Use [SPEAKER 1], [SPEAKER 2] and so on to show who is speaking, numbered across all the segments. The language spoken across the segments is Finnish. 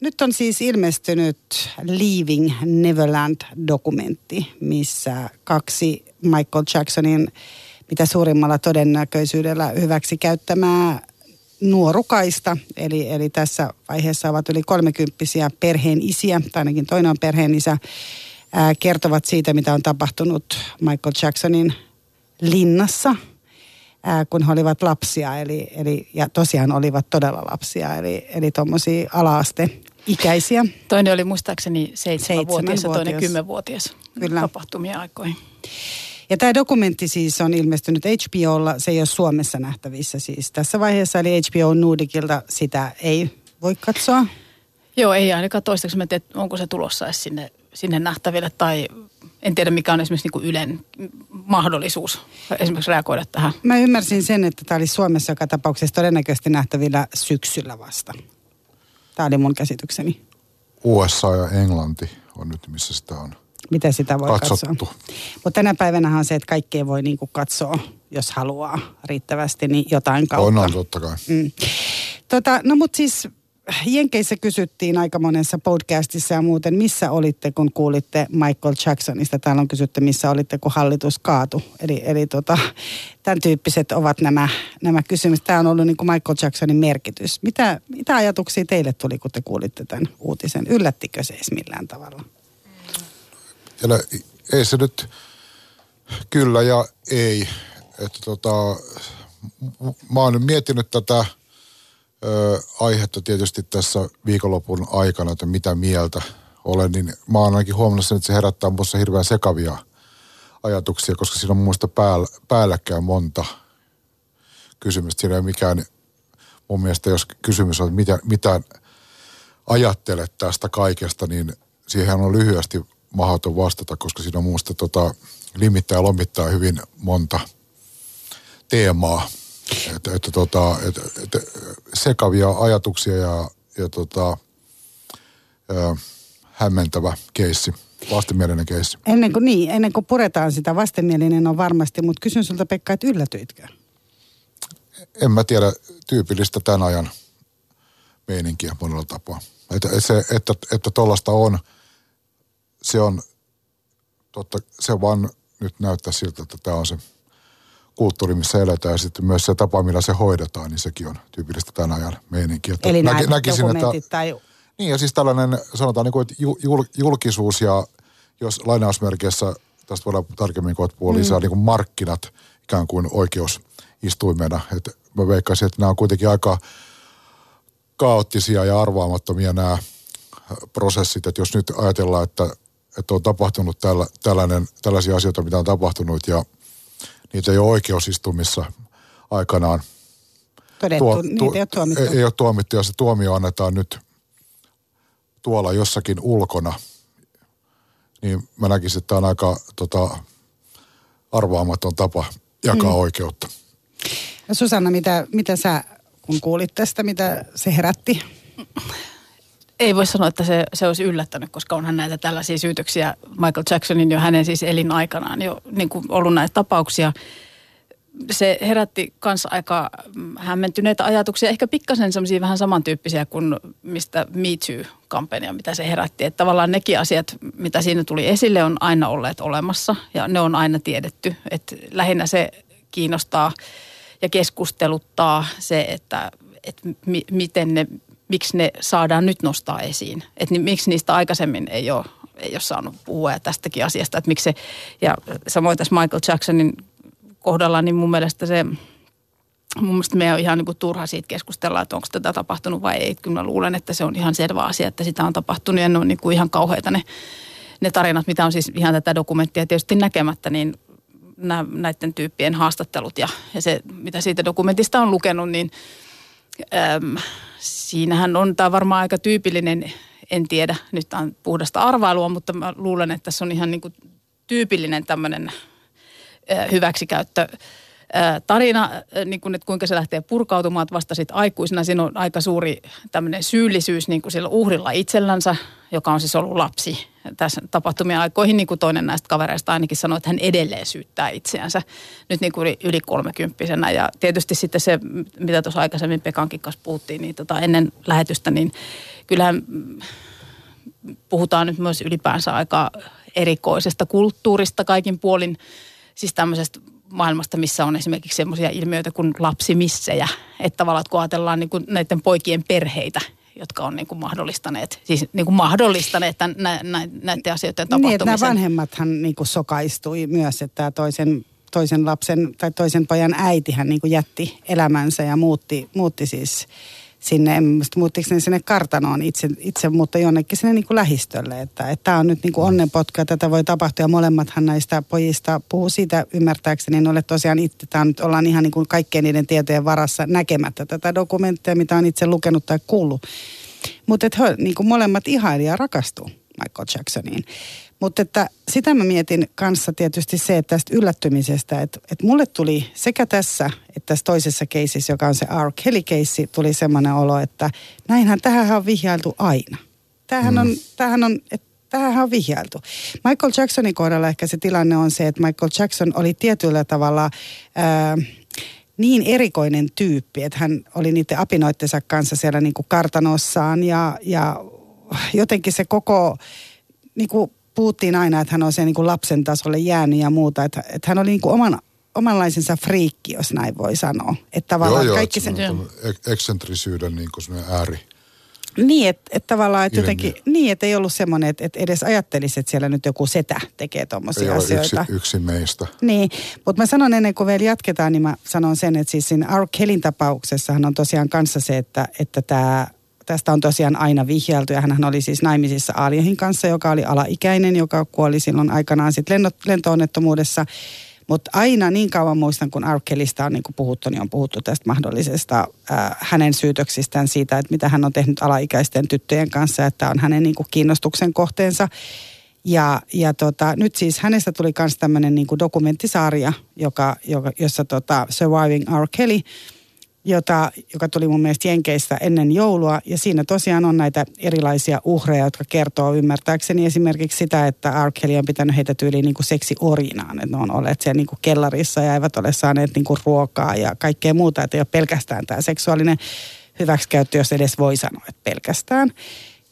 [SPEAKER 1] Nyt on siis ilmestynyt Leaving Neverland-dokumentti, missä kaksi Michael Jacksonin mitä suurimmalla todennäköisyydellä hyväksi käyttämää nuorukaista, eli, eli tässä vaiheessa ovat yli kolmekymppisiä perheen isiä, tai ainakin toinen on perheen isä, ää, kertovat siitä, mitä on tapahtunut Michael Jacksonin linnassa, ää, kun he olivat lapsia, eli, eli, ja tosiaan olivat todella lapsia, eli, eli tuommoisia ala-aste ikäisiä.
[SPEAKER 2] Toinen oli muistaakseni seitsemänvuotias ja toinen kymmenvuotias Kyllä. tapahtumia aikoihin.
[SPEAKER 1] Ja tämä dokumentti siis on ilmestynyt HBOlla, se ei ole Suomessa nähtävissä siis tässä vaiheessa, eli HBO Nordicilta sitä ei voi katsoa.
[SPEAKER 2] Joo, ei ainakaan toistaiseksi. Mä tiedän, onko se tulossa edes sinne, sinne nähtäville tai en tiedä mikä on esimerkiksi niin Ylen mahdollisuus esimerkiksi reagoida tähän.
[SPEAKER 1] Mä ymmärsin sen, että tämä oli Suomessa joka tapauksessa todennäköisesti nähtävillä syksyllä vasta. Tämä oli mun käsitykseni.
[SPEAKER 3] USA ja Englanti on nyt, missä sitä on
[SPEAKER 1] Miten sitä voi
[SPEAKER 3] katsottu.
[SPEAKER 1] katsoa. Mutta tänä päivänä on se, että kaikkea voi niinku katsoa, jos haluaa riittävästi, niin jotain kautta.
[SPEAKER 3] On, on totta kai. Mm.
[SPEAKER 1] Tota, no mutta siis Jenkeissä kysyttiin aika monessa podcastissa ja muuten, missä olitte, kun kuulitte Michael Jacksonista. Täällä on kysytty, missä olitte, kun hallitus kaatu. Eli, eli tota, tämän tyyppiset ovat nämä, nämä kysymykset. Tämä on ollut niin kuin Michael Jacksonin merkitys. Mitä, mitä ajatuksia teille tuli, kun te kuulitte tämän uutisen? Yllättikö se edes millään tavalla?
[SPEAKER 3] Ja ei se nyt kyllä ja ei. Että tota, mä oon miettinyt tätä ö, aihetta tietysti tässä viikonlopun aikana, että mitä mieltä olen, niin mä oon ainakin huomannut sen, että se herättää minussa hirveän sekavia ajatuksia, koska siinä on mielestä päällä, päälläkään monta kysymystä. Siinä ei mikään, mun mielestä jos kysymys on, mitä, mitä ajattelet tästä kaikesta, niin siihen on lyhyesti mahdoton vastata, koska siinä on muusta tota, limittää ja lomittaa hyvin monta teemaa. Että, että tota, että, että sekavia ajatuksia ja, ja tota, ää, hämmentävä keissi, vastenmielinen keissi.
[SPEAKER 1] Ennen kuin, niin, ennen kuin puretaan sitä, vastenmielinen on varmasti, mutta kysyn sulta Pekka, että yllätyitkö?
[SPEAKER 3] En mä tiedä tyypillistä tämän ajan meininkiä monella tapaa. Että, se, että, että tollasta on – se on, totta, se vaan nyt näyttää siltä, että tämä on se kulttuuri, missä eletään ja sitten myös se tapa, millä se hoidetaan, niin sekin on tyypillistä tämän ajan meininkiä.
[SPEAKER 1] Eli näki, näkisin, että, tai...
[SPEAKER 3] Niin ja siis tällainen, sanotaan niin kuin, että jul, julkisuus ja jos lainausmerkeissä, tästä voidaan tarkemmin puhua mm. lisää, niin kuin markkinat ikään kuin oikeusistuimena. Että mä veikkaisin, että nämä on kuitenkin aika kaoottisia ja arvaamattomia nämä prosessit, että jos nyt ajatellaan, että että on tapahtunut tällä, tällainen, tällaisia asioita, mitä on tapahtunut ja niitä ei ole oikeusistumissa aikanaan.
[SPEAKER 1] Todettu, tuo, niitä ei ole tuomittu. Ei,
[SPEAKER 3] ei ole tuomittu ja se tuomio annetaan nyt tuolla jossakin ulkona. Niin mä näkisin, että tämä on aika tota, arvaamaton tapa jakaa mm. oikeutta.
[SPEAKER 1] Ja Susanna, mitä, mitä sä kun kuulit tästä, mitä se herätti?
[SPEAKER 2] Ei voi sanoa, että se, se olisi yllättänyt, koska onhan näitä tällaisia syytöksiä Michael Jacksonin jo hänen siis elinaikanaan jo niin kuin ollut näitä tapauksia. Se herätti myös aika hämmentyneitä ajatuksia, ehkä pikkasen semmoisia vähän samantyyppisiä kuin mistä Me Too-kampanja, mitä se herätti. Että tavallaan nekin asiat, mitä siinä tuli esille, on aina olleet olemassa ja ne on aina tiedetty. Että lähinnä se kiinnostaa ja keskusteluttaa se, että, että mi, miten ne miksi ne saadaan nyt nostaa esiin. Että niin, miksi niistä aikaisemmin ei ole, ei ole saanut puhua tästäkin asiasta. Että miksi se, ja samoin tässä Michael Jacksonin kohdalla, niin mun mielestä se, mun mielestä meidän on ihan niin kuin turha siitä keskustella, että onko tätä tapahtunut vai ei. Kyllä mä luulen, että se on ihan selvä asia, että sitä on tapahtunut ja ne on niin kuin ihan kauheita ne, ne tarinat, mitä on siis ihan tätä dokumenttia tietysti näkemättä, niin näiden tyyppien haastattelut ja, ja se, mitä siitä dokumentista on lukenut, niin äm, siinähän on, tämä varmaan aika tyypillinen, en tiedä, nyt tämä on puhdasta arvailua, mutta mä luulen, että tässä on ihan niin kuin tyypillinen tämmöinen hyväksikäyttö tarina, niin kuin, että kuinka se lähtee purkautumaan, että vasta sitten aikuisena. Siinä on aika suuri tämmöinen syyllisyys niin kuin sillä uhrilla itsellänsä, joka on siis ollut lapsi tässä tapahtumien aikoihin, niin kuin toinen näistä kavereista ainakin sanoi, että hän edelleen syyttää itseänsä. Nyt niin kuin yli kolmekymppisenä. Ja tietysti sitten se, mitä tuossa aikaisemmin Pekankin kanssa puhuttiin, niin tota ennen lähetystä, niin kyllähän puhutaan nyt myös ylipäänsä aika erikoisesta kulttuurista kaikin puolin, siis tämmöisestä maailmasta, missä on esimerkiksi sellaisia ilmiöitä kuin lapsimissejä. Että tavallaan, kun ajatellaan niin kuin näiden poikien perheitä, jotka on niin kuin mahdollistaneet, siis niin kuin mahdollistaneet tämän, nä, nä, näiden asioiden tapahtumisen. Niin, että
[SPEAKER 1] nämä vanhemmathan niin kuin sokaistui myös, että toisen, toisen lapsen tai toisen pojan äitihän niin kuin jätti elämänsä ja muutti, muutti siis sinne, en muista muuttiko ne sinne kartanoon itse, itse mutta jonnekin sinne niin kuin lähistölle. Että tämä on nyt niin kuin onnenpotka, tätä voi tapahtua ja molemmathan näistä pojista puhuu siitä ymmärtääkseni, en ole tosiaan itse, tämä nyt ollaan ihan niin kuin kaikkien niiden tietojen varassa näkemättä tätä dokumenttia, mitä on itse lukenut tai kuullut. Mutta että he niin kuin molemmat ihaili ja rakastuu Michael Jacksoniin. Mutta että sitä mä mietin kanssa tietysti se, että tästä yllättymisestä, että, että mulle tuli sekä tässä että tässä toisessa keisissä, joka on se R. Kelly-keissi, tuli semmoinen olo, että näinhän tähän on vihjailtu aina. Tämähän on, mm. tämähän on, että tähän on vihjailtu. Michael Jacksonin kohdalla ehkä se tilanne on se, että Michael Jackson oli tietyllä tavalla ää, niin erikoinen tyyppi, että hän oli niiden apinoittensa kanssa siellä niin kuin kartanossaan ja, ja jotenkin se koko niin kuin puhuttiin aina, että hän on se niin kuin lapsen tasolle jäänyt ja muuta. Että, että hän oli niin kuin oman, omanlaisensa friikki, jos näin voi sanoa. Että tavallaan
[SPEAKER 3] joo, kaikki sen... eksentrisyyden niin kuin ääri.
[SPEAKER 1] Niin, että et tavallaan, että jotenkin, niin, että ei ollut semmoinen, että et edes ajattelisi, että siellä nyt joku setä tekee tuommoisia asioita.
[SPEAKER 3] Yksi, yksi meistä.
[SPEAKER 1] Niin, mutta mä sanon ennen kuin vielä jatketaan, niin mä sanon sen, että siis siinä R. Kellin tapauksessahan on tosiaan kanssa se, että, että tämä tästä on tosiaan aina vihjailtu ja hän oli siis naimisissa Aliahin kanssa, joka oli alaikäinen, joka kuoli silloin aikanaan sitten lentoonnettomuudessa. Mutta aina niin kauan muistan, kun Arkelista on niin puhuttu, niin on puhuttu tästä mahdollisesta ää, hänen syytöksistään siitä, että mitä hän on tehnyt alaikäisten tyttöjen kanssa, että on hänen niin kiinnostuksen kohteensa. Ja, ja tota, nyt siis hänestä tuli myös tämmöinen niin dokumenttisarja, joka, joka, jossa tota Surviving R. Kelly – jota, joka tuli mun mielestä Jenkeistä ennen joulua. Ja siinä tosiaan on näitä erilaisia uhreja, jotka kertoo ymmärtääkseni esimerkiksi sitä, että R. Kelly on pitänyt heitä tyyliin niin seksiorjinaan. Että ne on olleet siellä niin kuin kellarissa ja eivät ole saaneet niin kuin ruokaa ja kaikkea muuta. Että ei ole pelkästään tämä seksuaalinen hyväksikäyttö, jos edes voi sanoa, että pelkästään.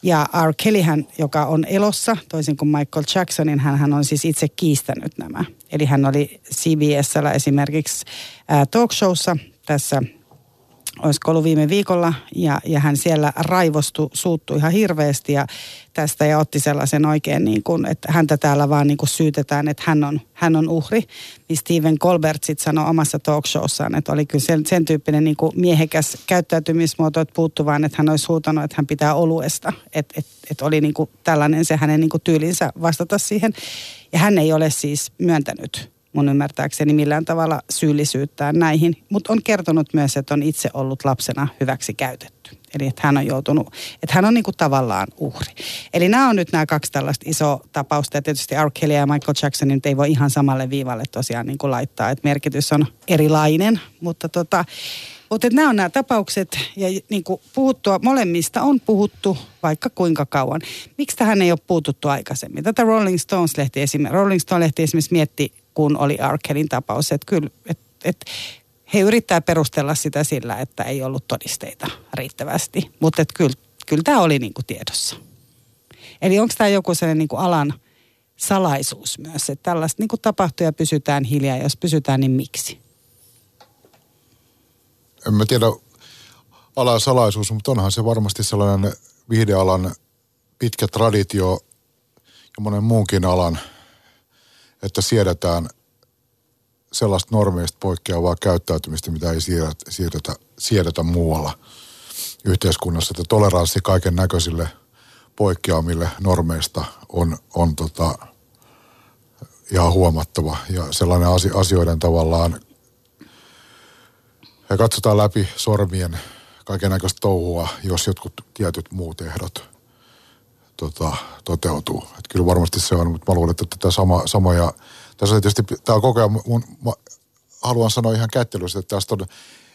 [SPEAKER 1] Ja R. Kellyhän, joka on elossa, toisin kuin Michael Jacksonin, hän, hän on siis itse kiistänyt nämä. Eli hän oli CBSllä esimerkiksi talkshowssa tässä olisiko ollut viime viikolla, ja, ja hän siellä raivostui, suuttui ihan hirveästi ja tästä ja otti sellaisen oikein, niin kuin, että häntä täällä vaan niin kuin syytetään, että hän on, hän on uhri. Niin Steven Colbert sitten sanoi omassa talkshowssaan, että oli kyllä sen, sen tyyppinen niin kuin miehekäs käyttäytymismuoto, että puuttu vaan, että hän olisi huutanut, että hän pitää oluesta. Että et, et oli niin kuin tällainen se hänen niin kuin tyylinsä vastata siihen. Ja hän ei ole siis myöntänyt mun ymmärtääkseni millään tavalla syyllisyyttään näihin, mutta on kertonut myös, että on itse ollut lapsena hyväksi käytetty. Eli että hän on joutunut, että hän on niinku tavallaan uhri. Eli nämä on nyt nämä kaksi tällaista isoa tapausta. Ja tietysti R. Kelly ja Michael Jacksonin nyt ei voi ihan samalle viivalle tosiaan niinku laittaa, että merkitys on erilainen. Mutta tota, mutta nämä on nämä tapaukset ja niin kuin puhuttua, molemmista on puhuttu vaikka kuinka kauan. Miksi tähän ei ole puututtu aikaisemmin? Tätä Rolling Stones-lehti esimerkiksi, Rolling Stone-lehti esimerkiksi mietti kun oli Arkelin tapaus. Että kyllä, et, et he yrittää perustella sitä sillä, että ei ollut todisteita riittävästi. Mutta kyllä, kyllä tämä oli niin kuin tiedossa. Eli onko tämä joku sellainen niin kuin alan salaisuus myös, että tällaista niin kuin tapahtuu ja pysytään hiljaa. Jos pysytään, niin miksi?
[SPEAKER 3] En mä tiedä alan salaisuus, mutta onhan se varmasti sellainen viihdealan pitkä traditio ja monen muunkin alan – että siedetään sellaista normeista poikkeavaa käyttäytymistä, mitä ei siedetä, siedetä, siedetä muualla yhteiskunnassa. Että toleranssi kaiken näköisille poikkeamille normeista on, on tota, ihan huomattava. Ja sellainen asioiden tavallaan, ja katsotaan läpi sormien kaiken näköistä touhua, jos jotkut tietyt muut ehdot tota, toteutuu. Et kyllä varmasti se on, mutta mä luulen, että tätä sama, sama ja tässä on tietysti, tämä on koko ajan mun, haluan sanoa ihan kättelysti, että tästä on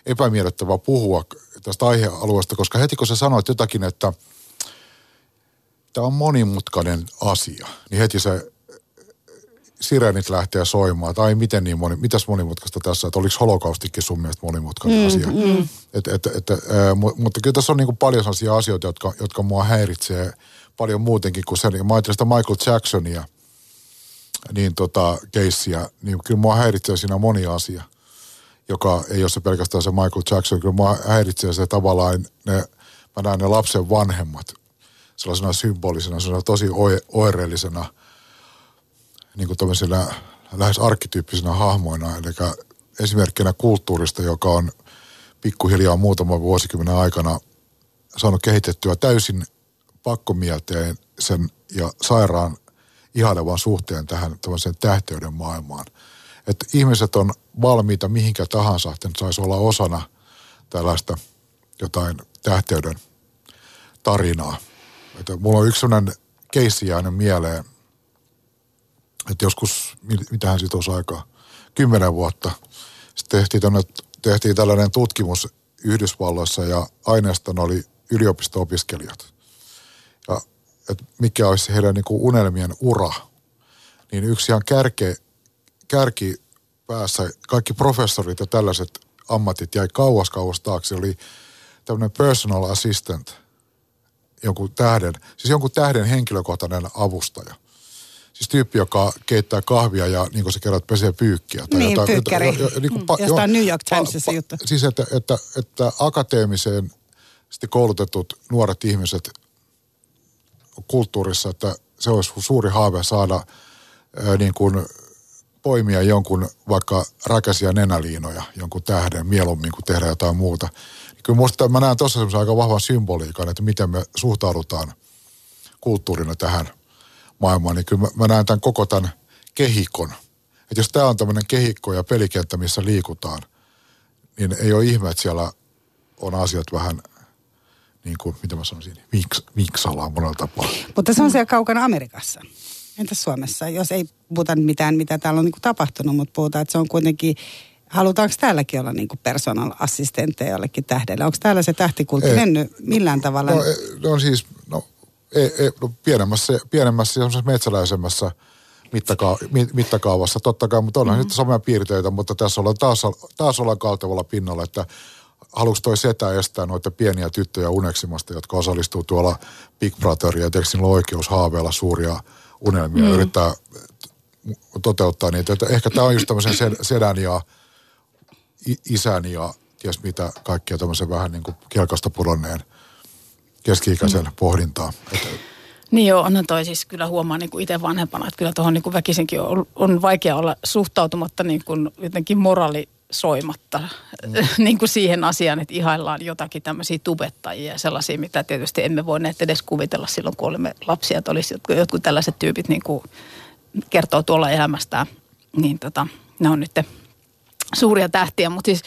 [SPEAKER 3] epämiellyttävää puhua tästä aihealueesta, koska heti kun sä sanoit jotakin, että tämä on monimutkainen asia, niin heti se sirenit lähtee soimaan, tai miten niin moni, mitäs monimutkaista tässä, että oliko holokaustikin sun mielestä monimutkainen mm, asia. Mm. Et, et, et, ä, mutta kyllä tässä on niin kuin paljon sellaisia asioita, jotka, jotka mua häiritsee paljon muutenkin kuin se. Niin mä sitä Michael Jacksonia, niin tota, keissiä, niin kyllä mua häiritsee siinä moni asia, joka ei ole se pelkästään se Michael Jackson. Kyllä mua häiritsee se tavallaan, ne, mä näen ne lapsen vanhemmat sellaisena symbolisena, sellaisena tosi oireellisena – niin kuin lähes arkkityyppisenä hahmoina, eli esimerkkinä kulttuurista, joka on pikkuhiljaa muutaman vuosikymmenen aikana saanut kehitettyä täysin pakkomielteen sen ja sairaan ihailevan suhteen tähän tähteyden maailmaan. Että ihmiset on valmiita mihinkä tahansa, että saisi olla osana tällaista jotain tähteyden tarinaa. Että mulla on yksi sellainen keissi jäänyt mieleen, että joskus, mitähän siitä olisi aikaa, kymmenen vuotta, sitten tehtiin, tänne, tehtiin tällainen tutkimus Yhdysvalloissa ja aineiston oli yliopisto-opiskelijat. Ja että mikä olisi heidän niin kuin unelmien ura, niin yksi ihan kärke, kärki päässä, kaikki professorit ja tällaiset ammatit jäi kauas kauas taakse, oli tämmöinen personal assistant, jonkun tähden, siis jonkun tähden henkilökohtainen avustaja siis tyyppi, joka keittää kahvia ja niin kuin sä kerrot, pesee pyykkiä.
[SPEAKER 1] Tai niin, jotain, pyykkäri. Jo, jo, niin kuin, pa, Jostain New York Timesissa juttu.
[SPEAKER 3] Siis, että, että, että akateemiseen sitten koulutetut nuoret ihmiset kulttuurissa, että se olisi suuri haave saada ää, niin kuin poimia jonkun vaikka räkäsiä nenäliinoja, jonkun tähden mieluummin kuin tehdä jotain muuta. Kyllä musta mä näen tuossa semmoisen aika vahvan symboliikan, että miten me suhtaudutaan kulttuurina tähän – maailmaa, niin kyllä mä, mä näen tämän koko tämän kehikon. Että jos tämä on tämmöinen kehikko ja pelikenttä, missä liikutaan, niin ei ole ihme, että siellä on asiat vähän niin kuin, mitä mä sanoisin, viks, viksalaa monella tapaa.
[SPEAKER 1] Mutta se on siellä kaukana Amerikassa. Entäs Suomessa? Jos ei puhuta mitään, mitä täällä on niin kuin tapahtunut, mutta puhutaan, että se on kuitenkin halutaanko täälläkin olla niin personal assistentteja jollekin tähdelle? Onko täällä se tähtikultti mennyt millään tavalla?
[SPEAKER 3] No, no siis, no ei, ei, no pienemmässä, pienemmässä metsäläisemmässä mittaka- mittakaavassa totta kai, mutta onhan mm-hmm. nyt samoja piirteitä, mutta tässä ollaan taas, taas ollaan kaltevalla pinnalla, että haluaisi toi setä estää noita pieniä tyttöjä uneksimasta, jotka osallistuu tuolla Big Brotheria, ja eikö niillä oikeus haaveilla suuria unelmia mm. yrittää toteuttaa niitä. Että ehkä tämä on just tämmöisen sedän ja isän ja ties mitä kaikkia tämmöisen vähän niin kuin kelkasta pudonneen – keski-ikäisen mm. pohdintaa. Että,
[SPEAKER 2] niin joo, onhan toi siis kyllä huomaa niin kuin itse vanhempana, että kyllä tuohon niin väkisinkin on, on vaikea olla suhtautumatta niin kuin jotenkin moraali soimatta mm. niin kuin siihen asiaan, että ihaillaan jotakin tämmöisiä tubettajia ja sellaisia, mitä tietysti emme voineet edes kuvitella silloin, kun olimme lapsia, että olisi jotkut, jotkut tällaiset tyypit niin kuin kertoo tuolla elämästään, niin tota, ne on nyt suuria tähtiä, mutta siis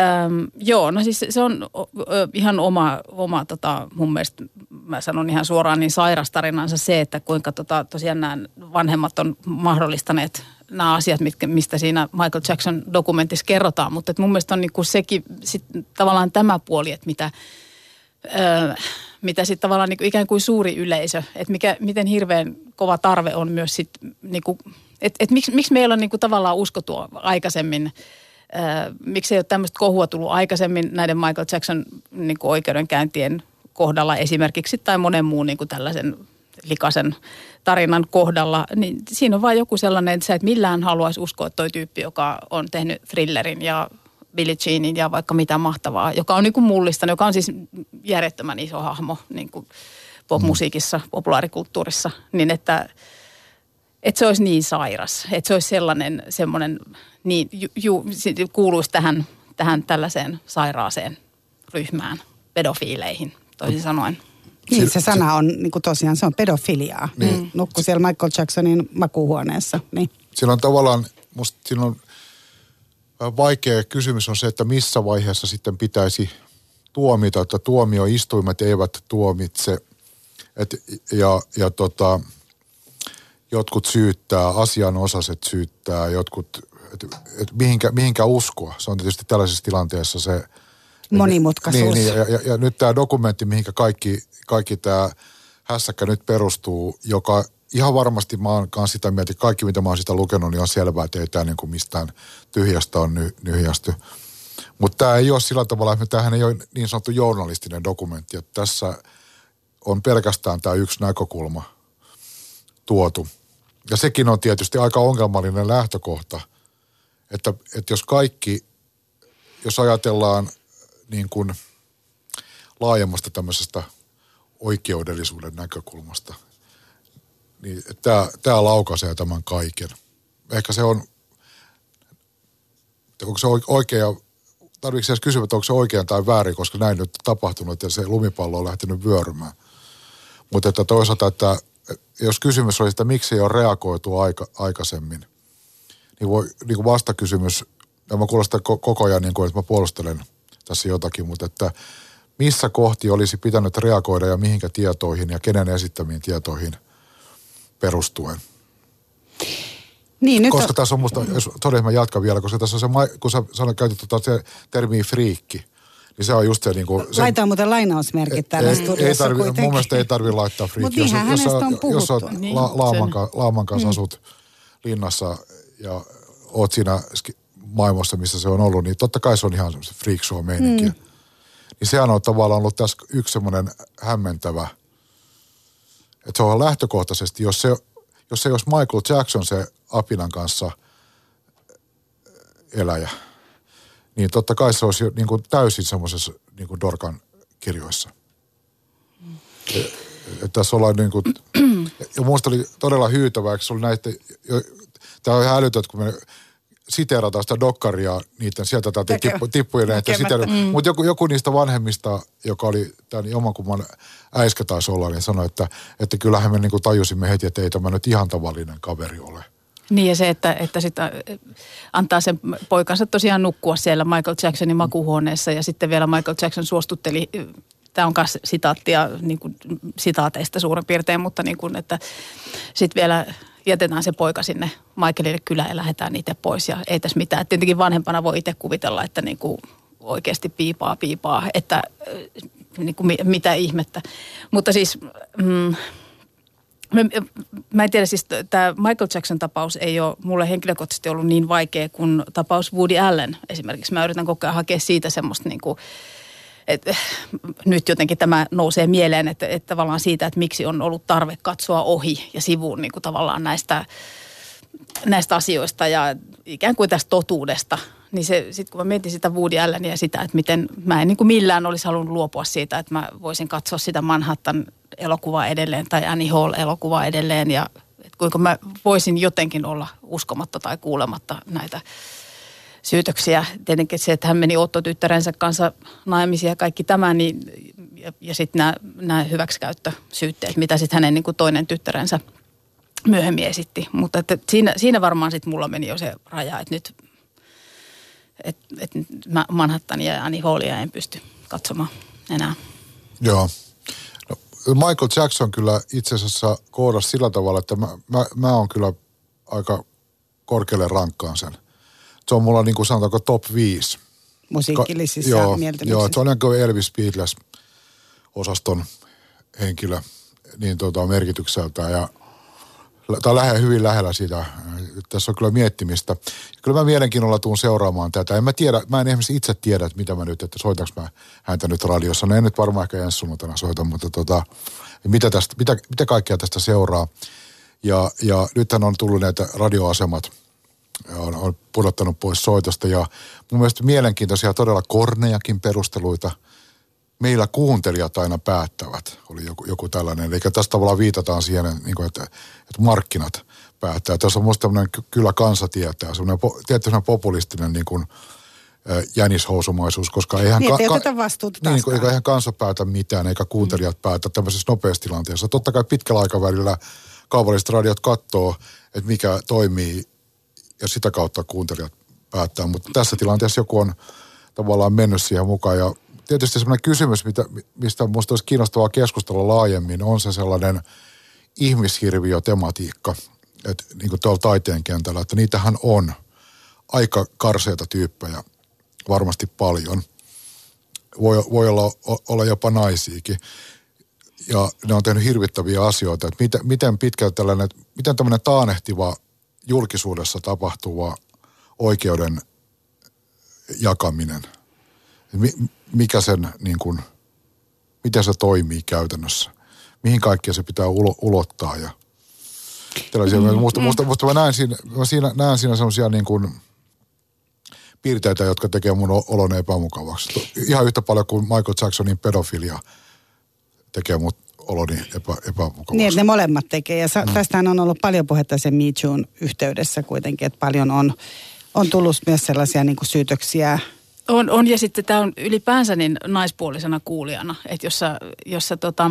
[SPEAKER 2] Öm, joo, no siis se on ö, ihan oma, oma tota, mun mielestä, mä sanon ihan suoraan, niin sairastarinansa se, että kuinka tota, tosiaan nämä vanhemmat on mahdollistaneet nämä asiat, mitkä, mistä siinä Michael Jackson dokumentissa kerrotaan. Mutta mun mielestä on niinku sekin sit, tavallaan tämä puoli, että mitä, ö, mitä sitten tavallaan niinku ikään kuin suuri yleisö, että mikä, miten hirveän kova tarve on myös sitten, niinku, että et miksi, miksi meillä on niinku tavallaan uskottu aikaisemmin – miksi ei ole tämmöistä kohua tullut aikaisemmin näiden Michael Jackson niin kuin oikeudenkäyntien kohdalla esimerkiksi tai monen muun niin kuin tällaisen likaisen tarinan kohdalla, niin siinä on vain joku sellainen, että sä et millään haluaisi uskoa, että toi tyyppi, joka on tehnyt thrillerin ja Billie Jeanin ja vaikka mitä mahtavaa, joka on niin kuin mullistanut, joka on siis järjettömän iso hahmo niin kuin popmusiikissa, populaarikulttuurissa, niin että, että se olisi niin sairas, että se olisi sellainen semmoinen niin ju, ju, kuuluisi tähän, tähän tällaiseen sairaaseen ryhmään, pedofiileihin toisin sanoen.
[SPEAKER 1] Niin, se sana on niin kuin tosiaan, se on pedofiliaa. Niin. Mm. Nukku siellä Michael Jacksonin makuuhuoneessa. Niin.
[SPEAKER 3] Siinä on tavallaan, musta siinä on vaikea kysymys on se, että missä vaiheessa sitten pitäisi tuomita, että tuomioistuimet eivät tuomitse. Et, ja ja tota, jotkut syyttää, asianosaiset syyttää, jotkut että, että mihinkä, mihinkä uskoa. Se on tietysti tällaisessa tilanteessa se...
[SPEAKER 1] Monimutkaisuus.
[SPEAKER 3] Niin, niin ja, ja, ja nyt tämä dokumentti, mihinkä kaikki, kaikki tämä hässäkkä nyt perustuu, joka ihan varmasti mä oon kanssa sitä mieltä, että kaikki mitä mä oon sitä lukenut, niin on selvää, että ei tämä niin kuin mistään tyhjästä on ny, nyhjästy. Mutta tämä ei ole sillä tavalla, että tämähän ei ole niin sanottu journalistinen dokumentti, että tässä on pelkästään tämä yksi näkökulma tuotu. Ja sekin on tietysti aika ongelmallinen lähtökohta, että, että jos kaikki, jos ajatellaan niin kuin laajemmasta tämmöisestä oikeudellisuuden näkökulmasta, niin tämä, tämä laukaisee tämän kaiken. Ehkä se on, onko se oikea, tarvitsen edes kysyä, että onko se oikein tai väärin, koska näin nyt tapahtunut ja se lumipallo on lähtenyt vyörymään. Mutta että toisaalta, että jos kysymys olisi, että miksi ei ole reagoitu aika, aikaisemmin, niin, voi, niin kuin vastakysymys, ja mä kuulostan koko ajan niin kuin, että mä puolustelen tässä jotakin, mutta että missä kohti olisi pitänyt reagoida ja mihinkä tietoihin ja kenen esittämiin tietoihin perustuen.
[SPEAKER 1] Niin, nyt
[SPEAKER 3] koska
[SPEAKER 1] on...
[SPEAKER 3] tässä on musta, jos todella mä jatkan vielä, koska tässä on se, kun sä sanoit, käytit tuota se termiä friikki, niin se on just se niin kuin... Se,
[SPEAKER 1] Laitetaan muuten lainausmerkit täällä ei, studiossa
[SPEAKER 3] ei tarvi, Mun mielestä ei tarvi laittaa friikki.
[SPEAKER 1] Mutta jos, jos, on puhuttu.
[SPEAKER 3] jos olet niin, la, laaman, laaman kanssa mm. asut linnassa ja oot siinä maailmassa, missä se on ollut, niin totta kai se on ihan freak show meininkiä. Mm. Niin sehän on tavallaan ollut tässä yksi semmoinen hämmentävä, että se on lähtökohtaisesti, jos se, jos se olisi Michael Jackson se Apinan kanssa eläjä, niin totta kai se olisi niin kuin täysin semmoisessa niin kuin Dorkan kirjoissa. Mm. Et, tässä ollaan niin kuin, ja minusta oli todella hyytävää, se oli näitä, tämä on ihan älytöntä, kun me siteerataan sitä dokkaria niiden sieltä tätä tippu, tippujen näiden siteerata. Mm. Mutta joku, joku niistä vanhemmista, joka oli tämän omankumman äiskä taisi olla, niin sanoi, että, että kyllähän me niin kuin tajusimme heti, että ei tämä nyt ihan tavallinen kaveri ole.
[SPEAKER 2] Niin ja se, että, että sitä antaa sen poikansa tosiaan nukkua siellä Michael Jacksonin makuhuoneessa ja sitten vielä Michael Jackson suostutteli, tämä on myös sitaattia niin kuin, sitaateista suurin piirtein, mutta niin kuin, että sitten vielä jätetään se poika sinne Michaelille kylään ja lähdetään niitä pois ja ei tässä mitään. Tietenkin vanhempana voi itse kuvitella, että niin kuin oikeasti piipaa piipaa, että niin kuin mitä ihmettä. Mutta siis... Mm, Mä, en tiedä, siis tämä Michael Jackson-tapaus ei ole mulle henkilökohtaisesti ollut niin vaikea kuin tapaus Woody Allen esimerkiksi. Mä yritän koko ajan hakea siitä semmoista niin kuin, että nyt jotenkin tämä nousee mieleen, että, että tavallaan siitä, että miksi on ollut tarve katsoa ohi ja sivuun niin kuin tavallaan näistä, näistä asioista ja ikään kuin tästä totuudesta. Niin se, kun mä mietin sitä Woody Allenia ja sitä, että miten mä en niin kuin millään olisi halunnut luopua siitä, että mä voisin katsoa sitä Manhattan elokuvaa edelleen tai Annie Hall-elokuvaa edelleen ja kuinka mä voisin jotenkin olla uskomatta tai kuulematta näitä syytöksiä. Tietenkin se, että hän meni Otto-tyttärensä kanssa naimisiin ja kaikki tämä, niin, ja, ja sitten nämä, nämä hyväksikäyttösyytteet, mitä sitten hänen niin kuin toinen tyttärensä myöhemmin esitti. Mutta että siinä, siinä varmaan sitten mulla meni jo se raja, että nyt että et Manhattania ja Annie Hallia en pysty katsomaan enää.
[SPEAKER 3] Joo. Michael Jackson kyllä itse asiassa koodasi sillä tavalla, että mä, mä, mä oon kyllä aika korkealle rankkaan sen. Se on mulla niin kuin sanotaanko top 5.
[SPEAKER 1] Musiikillisissa Ka- joo,
[SPEAKER 3] joo, se on niin kuin Elvis Beatles-osaston henkilö niin tuota, merkitykseltä ja tämä on hyvin lähellä sitä. Tässä on kyllä miettimistä. Kyllä mä mielenkiinnolla tuun seuraamaan tätä. En mä tiedä, mä en esimerkiksi itse tiedä, että mitä mä nyt, että soitaks mä häntä nyt radiossa. No en nyt varmaan ehkä ensi sunnuntaina soita, mutta tota, mitä, tästä, mitä, mitä kaikkea tästä seuraa. Ja, ja nythän on tullut näitä radioasemat, on, on pudottanut pois soitosta ja mun mielestä mielenkiintoisia todella kornejakin perusteluita – meillä kuuntelijat aina päättävät, oli joku, joku tällainen. Eli tässä tavallaan viitataan siihen, niin kuin, että, että markkinat päättää. Tässä on musta tämmöinen kyllä kansa tietää, semmoinen, tietty semmoinen populistinen niin kuin, jänishousumaisuus, koska eihän,
[SPEAKER 1] niin, ka- ka- vastuuta
[SPEAKER 3] niin, eikä eihän kansa päätä mitään, eikä kuuntelijat mm. päätä tämmöisessä nopeassa tilanteessa. Totta kai pitkällä aikavälillä kaupalliset radiot katsoo, että mikä toimii ja sitä kautta kuuntelijat päättää. Mutta tässä tilanteessa joku on tavallaan mennyt siihen mukaan ja tietysti semmoinen kysymys, mitä, mistä minusta olisi kiinnostavaa keskustella laajemmin, on se sellainen ihmishirviö-tematiikka, että niin kuin tuolla taiteen kentällä, että niitähän on aika karseita tyyppejä varmasti paljon. Voi, voi olla, olla jopa naisiakin. Ja ne on tehnyt hirvittäviä asioita, että miten, miten pitkälti tällainen, miten tämmöinen taanehtiva julkisuudessa tapahtuva oikeuden jakaminen, mikä sen niin kuin, miten se toimii käytännössä, mihin kaikkea se pitää ulo, ulottaa ja tällaisia. Mm, musta, mm. musta, musta mä näen siinä, mä siinä, näen siinä semmoisia niin kuin piirteitä, jotka tekee mun olon epämukavaksi. Ihan yhtä paljon kuin Michael Jacksonin pedofilia tekee mut oloni epä, epämukavaksi.
[SPEAKER 1] Niin, että ne molemmat tekee. Ja sa- mm. tästähän on ollut paljon puhetta sen Me yhteydessä kuitenkin, että paljon on, on tullut myös sellaisia niin kuin syytöksiä
[SPEAKER 2] on, on, ja sitten tämä on ylipäänsä niin naispuolisena kuulijana, että jos sä, jos sä tota,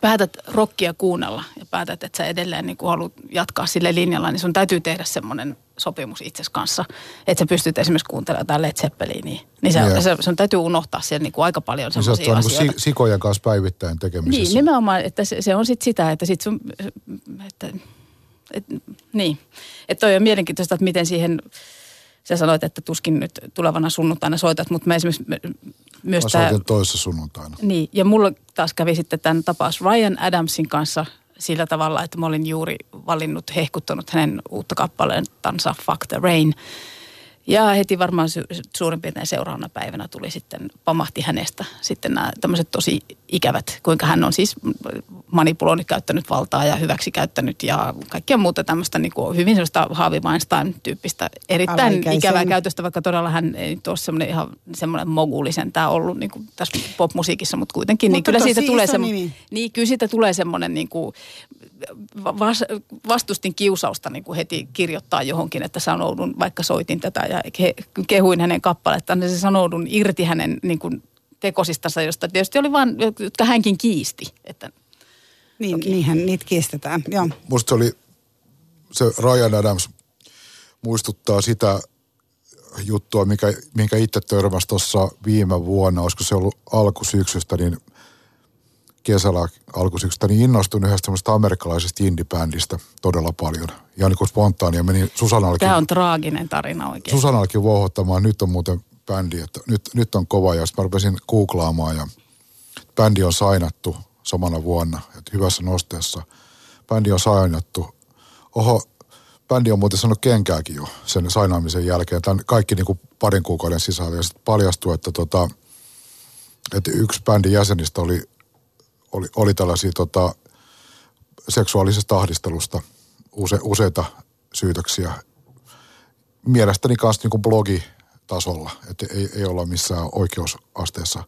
[SPEAKER 2] päätät rokkia kuunnella ja päätät, että sä edelleen niin haluat jatkaa sille linjalla, niin sun täytyy tehdä semmoinen sopimus itses kanssa, että sä pystyt esimerkiksi kuuntelemaan jotain Led Zeppelinia. Niin se, yeah. se, sun täytyy unohtaa siellä niin kuin aika paljon semmoisia niin asioita. Niin
[SPEAKER 3] sikojen kanssa päivittäin tekemisessä.
[SPEAKER 2] Niin, nimenomaan, että se, se on sitten sitä, että sit sun, että, et, niin. Että toi on mielenkiintoista, että miten siihen sä sanoit, että tuskin nyt tulevana sunnuntaina soitat, mutta mä esimerkiksi myös
[SPEAKER 3] tämä... toisessa sunnuntaina.
[SPEAKER 2] Niin, ja mulla taas kävi sitten tämän tapaus Ryan Adamsin kanssa sillä tavalla, että mä olin juuri valinnut, hehkuttanut hänen uutta kappaleentansa Fuck the Rain – ja heti varmaan suurin piirtein seuraavana päivänä tuli sitten, pamahti hänestä sitten nämä tämmöiset tosi ikävät, kuinka hän on siis manipuloinut, käyttänyt valtaa ja hyväksi käyttänyt ja kaikkea muuta tämmöistä niin kuin hyvin sellaista Harvey Weinstein-tyyppistä erittäin ikävää käytöstä, vaikka todella hän ei ole semmoinen ihan semmoinen mogulisen tämä ollut niin kuin tässä popmusiikissa, mutta kuitenkin, niin mutta niin kyllä siitä tulee semmoinen, niin kyllä siitä tulee semmoinen niin kuin vas, vastustin kiusausta niin kuin heti kirjoittaa johonkin, että sanoudun, vaikka soitin tätä ja ke, kehuin hänen kappalettaan, niin se sanoudun irti hänen niin kuin tekosistansa, josta tietysti oli vain, jotka hänkin kiisti. Että,
[SPEAKER 1] niin, toki. niinhän niitä kiistetään, joo.
[SPEAKER 3] Musta se oli, se Ryan Adams muistuttaa sitä juttua, mikä, minkä itse törmäsi tuossa viime vuonna, olisiko se ollut alkusyksystä, niin – kesällä alkusyksystä, niin innostuin yhdestä semmoista amerikkalaisesta indie-bändistä todella paljon. Ja niin kuin spontaania meni Susanallekin.
[SPEAKER 2] Tämä on traaginen tarina oikein.
[SPEAKER 3] Susanallekin vohottamaan, nyt on muuten bändi, että nyt, nyt on kova. Ja sitten mä rupesin googlaamaan ja bändi on sainattu samana vuonna, että hyvässä nosteessa. Bändi on sainattu. Oho, bändi on muuten sanonut kenkääkin jo sen sainaamisen jälkeen. Tämän kaikki niin kuin parin kuukauden sisällä. Ja sitten paljastui, että, tota, että yksi bändin jäsenistä oli oli, oli tällaisia tota, seksuaalisesta ahdistelusta use, useita syytöksiä. Mielestäni kanssa niin blogitasolla, että ei, ei olla missään oikeusasteessa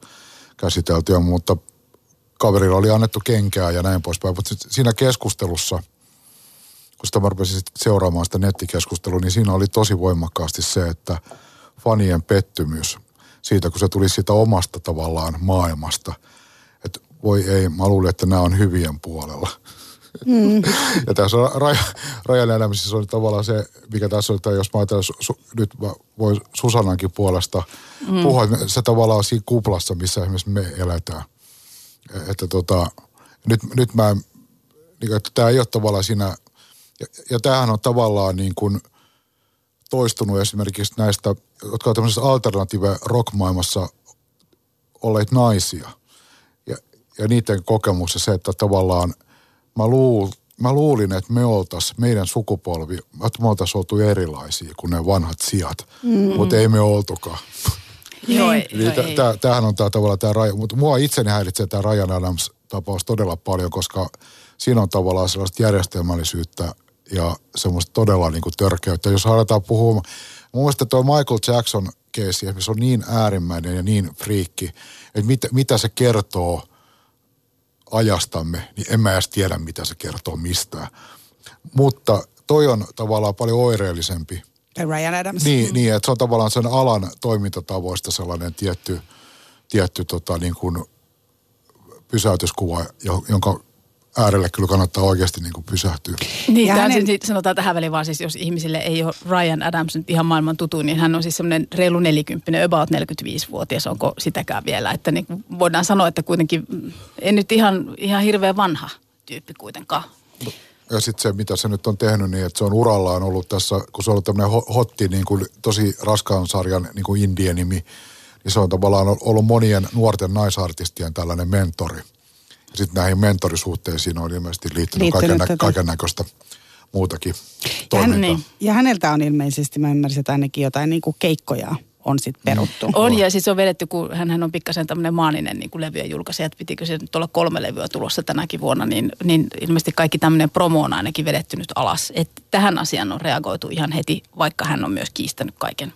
[SPEAKER 3] käsiteltyä, mutta kaverilla oli annettu kenkää ja näin poispäin. Mutta siinä keskustelussa, kun sitä mä rupesin seuraamaan sitä nettikeskustelua, niin siinä oli tosi voimakkaasti se, että fanien pettymys siitä, kun se tuli siitä omasta tavallaan maailmasta – voi ei, mä luulen, että nämä on hyvien puolella. Mm. ja tässä raja, rajan elämisessä oli tavallaan se, mikä tässä on, että jos mä ajattelen, su, nyt mä voin Susanankin puolesta mm. puhua, että se tavallaan on siinä kuplassa, missä esimerkiksi me eletään. Että tota, nyt, nyt mä, niin että tämä ei ole tavallaan siinä, ja, ja tämähän on tavallaan niin kuin toistunut esimerkiksi näistä, jotka on tämmöisessä alternative rock-maailmassa olleet naisia – ja niiden kokemus ja se, että tavallaan mä, luul, mä luulin, että me oltaisiin, meidän sukupolvi, että me oltaisiin oltu erilaisia kuin ne vanhat sijat, mm. mutta ei me oltukaan.
[SPEAKER 2] Joo, ei, Eli
[SPEAKER 3] t- t- tämähän on tää, tavallaan tämä raja, mutta mua itseni häiritsee tämä Ryan Adams-tapaus todella paljon, koska siinä on tavallaan sellaista järjestelmällisyyttä ja semmoista todella niin kuin törkeyttä. Jos aletaan puhua, mun mielestä tuo Michael Jackson keissi se on niin äärimmäinen ja niin friikki, että mit, mitä se kertoo – ajastamme, niin en mä edes tiedä, mitä se kertoo mistään. Mutta toi on tavallaan paljon oireellisempi.
[SPEAKER 1] Ryan Adams.
[SPEAKER 3] Niin, niin, että se on tavallaan sen alan toimintatavoista sellainen tietty, tietty tota, niin kuin pysäytyskuva, jonka äärelle kyllä kannattaa oikeasti niin kuin pysähtyä.
[SPEAKER 2] Niin, hänen... siis, niin sanotaan tähän väliin vaan siis, jos ihmisille ei ole Ryan Adams nyt ihan maailman tutu, niin hän on siis semmoinen reilu 40, about 45-vuotias, onko sitäkään vielä. Että niin voidaan sanoa, että kuitenkin, en nyt ihan, ihan hirveän vanha tyyppi kuitenkaan.
[SPEAKER 3] ja sitten se, mitä se nyt on tehnyt, niin että se on urallaan ollut tässä, kun se on ollut tämmöinen hotti, niin kuin, tosi raskaan sarjan niin kuin indie-nimi, niin se on tavallaan ollut monien nuorten naisartistien tällainen mentori. Ja sitten näihin mentorisuhteisiin on ilmeisesti liittynyt, liittynyt kaiken, kaiken näköistä muutakin
[SPEAKER 1] ja, hän, niin. ja häneltä on ilmeisesti, mä ymmärsin, että ainakin jotain niin kuin keikkoja on sitten peruttu.
[SPEAKER 2] On ja siis on vedetty, kun hän on pikkasen tämmöinen maaninen niin levyjen julkaisija, että pitikö se nyt olla kolme levyä tulossa tänäkin vuonna, niin, niin ilmeisesti kaikki tämmöinen promo on ainakin vedetty nyt alas. Että tähän asiaan on reagoitu ihan heti, vaikka hän on myös kiistänyt kaiken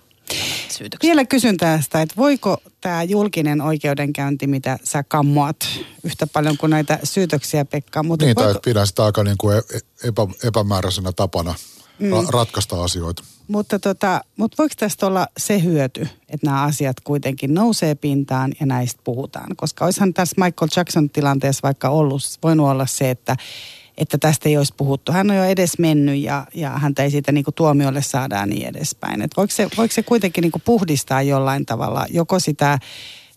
[SPEAKER 2] syytöksen.
[SPEAKER 1] Vielä kysyn tästä, että voiko tämä julkinen oikeudenkäynti, mitä sä kammoat yhtä paljon kuin näitä syytöksiä, Pekka.
[SPEAKER 3] Mutta niin, voiko... tai pidän sitä aika niin kuin epä, epämääräisenä tapana mm. ra- ratkaista asioita.
[SPEAKER 1] Mutta, tota, mutta voiko tästä olla se hyöty, että nämä asiat kuitenkin nousee pintaan ja näistä puhutaan? Koska olisihan tässä Michael Jackson tilanteessa vaikka ollut, voinut olla se, että että tästä ei olisi puhuttu. Hän on jo edes mennyt ja, ja häntä ei siitä niin kuin tuomiolle saada niin edespäin. Et voiko, se, voiko se kuitenkin niin kuin puhdistaa jollain tavalla joko sitä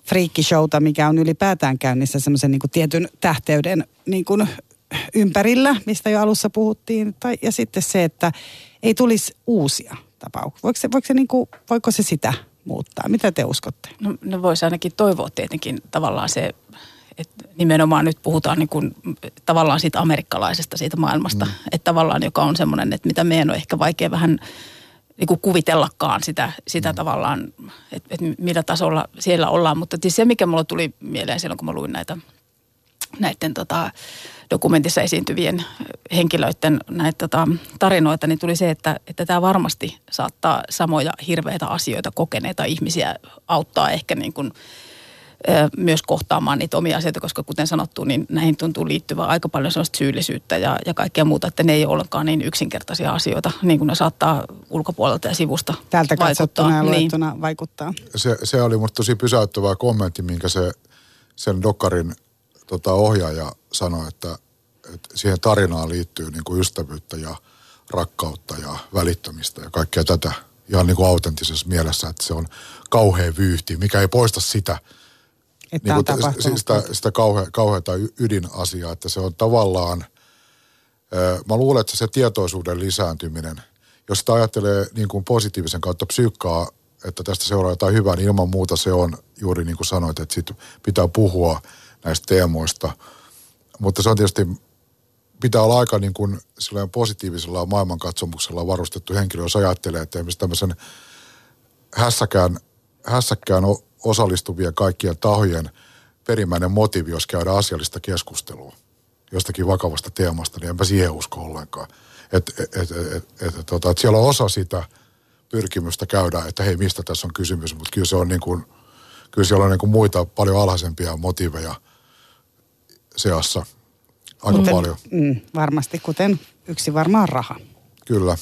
[SPEAKER 1] friikkishowta, mikä on ylipäätään käynnissä semmoisen niin tietyn tähteyden niin kuin ympärillä, mistä jo alussa puhuttiin, tai, ja sitten se, että ei tulisi uusia tapauksia. Voiko se, voiko se, niin kuin, voiko se sitä muuttaa? Mitä te uskotte?
[SPEAKER 2] No, no voisi ainakin toivoa tietenkin tavallaan se, että nimenomaan nyt puhutaan niin kuin, tavallaan siitä amerikkalaisesta siitä maailmasta, mm. että tavallaan joka on semmoinen, että mitä meidän on ehkä vaikea vähän niin kuin kuvitellakaan sitä, sitä mm. tavallaan, että, että millä tasolla siellä ollaan. Mutta siis se, mikä mulla tuli mieleen silloin, kun mä luin näitä, näiden tota, dokumentissa esiintyvien henkilöiden näitä tota, tarinoita, niin tuli se, että, että tämä varmasti saattaa samoja hirveitä asioita kokeneita ihmisiä auttaa ehkä niin kuin, myös kohtaamaan niitä omia asioita, koska kuten sanottu, niin näihin tuntuu liittyvää aika paljon sellaista syyllisyyttä ja, ja kaikkea muuta, että ne ei ole ollenkaan niin yksinkertaisia asioita, niin kuin ne saattaa ulkopuolelta ja sivusta
[SPEAKER 1] ja luettuna niin. vaikuttaa.
[SPEAKER 3] Se, se oli musta tosi pysäyttävä kommentti, minkä se sen dokkarin tota, ohjaaja sanoi, että, että siihen tarinaan liittyy niin kuin ystävyyttä ja rakkautta ja välittämistä ja kaikkea tätä ihan niin kuin autenttisessa mielessä, että se on kauhean vyyhti, mikä ei poista sitä,
[SPEAKER 1] että niin
[SPEAKER 3] on sitä, sitä kauhe, kauheata ydinasiaa, että se on tavallaan, mä luulen, että se tietoisuuden lisääntyminen, jos sitä ajattelee niin kuin positiivisen kautta psyykkaa, että tästä seuraa jotain hyvää, niin ilman muuta se on juuri niin kuin sanoit, että sit pitää puhua näistä teemoista. Mutta se on tietysti, pitää olla aika niin kuin positiivisella maailmankatsomuksella varustettu henkilö, jos ajattelee, että esimerkiksi tämmöisen hässäkään, hässäkään osallistuvien kaikkien tahojen perimmäinen motiivi, jos käydään asiallista keskustelua jostakin vakavasta teemasta, niin enpä siihen usko ollenkaan. Että et, et, et, et, tota, et siellä on osa sitä pyrkimystä käydä, että hei, mistä tässä on kysymys, mutta kyllä se on niin kuin, kyllä siellä on niin kuin muita paljon alhaisempia motiiveja seassa aika
[SPEAKER 1] kuten,
[SPEAKER 3] paljon.
[SPEAKER 1] Mm, varmasti, kuten yksi varmaan raha.
[SPEAKER 3] Kyllä.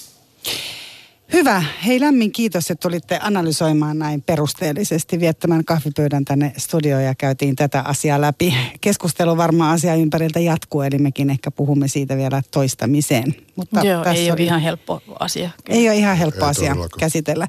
[SPEAKER 1] Hyvä. Hei lämmin kiitos, että tulitte analysoimaan näin perusteellisesti viettämään kahvipöydän tänne studioon ja käytiin tätä asiaa läpi. Keskustelu varmaan asia ympäriltä jatkuu, eli mekin ehkä puhumme siitä vielä toistamiseen.
[SPEAKER 2] Mutta Joo, ei oli... ole ihan helppo asia.
[SPEAKER 1] Ei ole ihan helppo ei asia käsitellä.